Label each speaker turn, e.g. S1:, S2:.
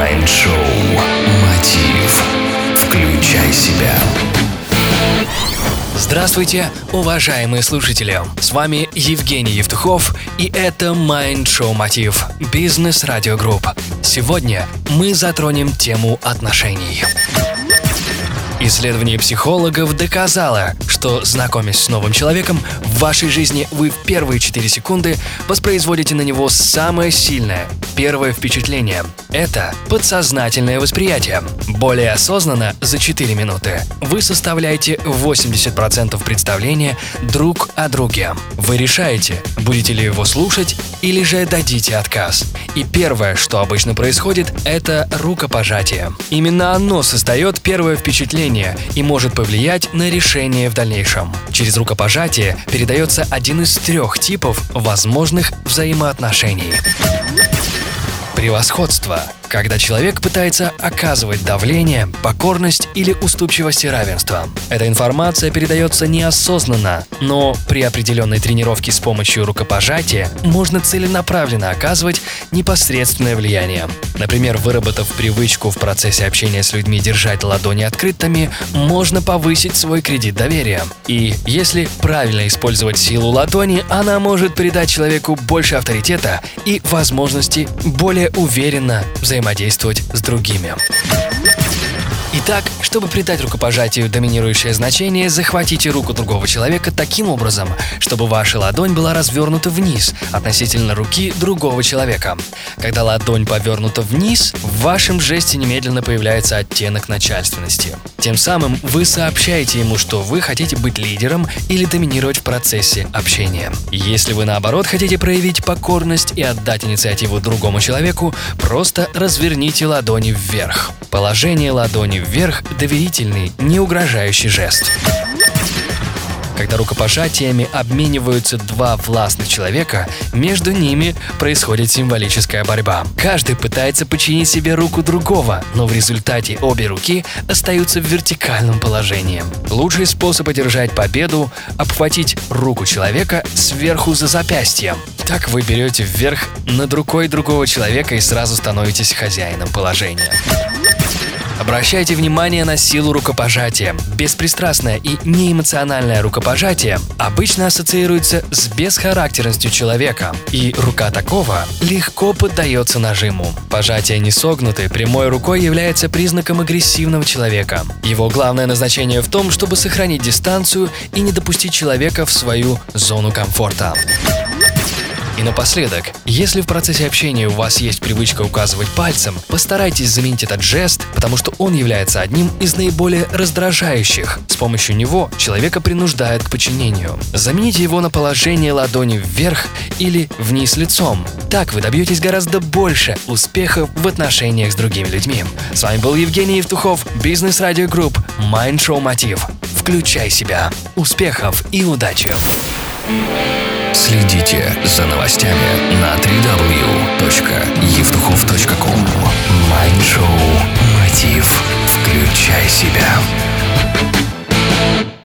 S1: Mind Show «Мотив». Включай себя.
S2: Здравствуйте, уважаемые слушатели! С вами Евгений Евтухов, и это Mind Show Мотив Бизнес Радио Групп. Сегодня мы затронем тему отношений. Исследование психологов доказало, что, знакомясь с новым человеком, в вашей жизни вы в первые 4 секунды воспроизводите на него самое сильное, первое впечатление. Это подсознательное восприятие. Более осознанно, за 4 минуты, вы составляете 80% представления друг о друге. Вы решаете, будете ли его слушать или же дадите отказ. И первое, что обычно происходит, это рукопожатие. Именно оно создает первое впечатление и может повлиять на решение в дальнейшем. Через рукопожатие передается один из трех типов возможных взаимоотношений. Превосходство когда человек пытается оказывать давление, покорность или уступчивость и равенство. Эта информация передается неосознанно, но при определенной тренировке с помощью рукопожатия можно целенаправленно оказывать непосредственное влияние. Например, выработав привычку в процессе общения с людьми держать ладони открытыми, можно повысить свой кредит доверия. И если правильно использовать силу ладони, она может придать человеку больше авторитета и возможности более уверенно взаимодействовать взаимодействовать с другими. Итак, чтобы придать рукопожатию доминирующее значение, захватите руку другого человека таким образом, чтобы ваша ладонь была развернута вниз относительно руки другого человека. Когда ладонь повернута вниз, в вашем жесте немедленно появляется оттенок начальственности. Тем самым вы сообщаете ему, что вы хотите быть лидером или доминировать в процессе общения. Если вы наоборот хотите проявить покорность и отдать инициативу другому человеку, просто разверните ладони вверх. Положение ладони вверх – доверительный, не угрожающий жест. Когда рукопожатиями обмениваются два властных человека, между ними происходит символическая борьба. Каждый пытается подчинить себе руку другого, но в результате обе руки остаются в вертикальном положении. Лучший способ одержать победу – обхватить руку человека сверху за запястьем. Так вы берете вверх над рукой другого человека и сразу становитесь хозяином положения. Обращайте внимание на силу рукопожатия. Беспристрастное и неэмоциональное рукопожатие обычно ассоциируется с бесхарактерностью человека, и рука такого легко поддается нажиму. Пожатие несогнутой прямой рукой является признаком агрессивного человека. Его главное назначение в том, чтобы сохранить дистанцию и не допустить человека в свою зону комфорта. И напоследок, если в процессе общения у вас есть привычка указывать пальцем, постарайтесь заменить этот жест, потому что он является одним из наиболее раздражающих. С помощью него человека принуждают к подчинению. Замените его на положение ладони вверх или вниз лицом. Так вы добьетесь гораздо больше успехов в отношениях с другими людьми. С вами был Евгений Евтухов, Бизнес Радио Групп, Mind Show Мотив. Включай себя. Успехов и удачи!
S1: Следите за новостями на www.evtuhov.com Mind Show «Мотив». Включай себя.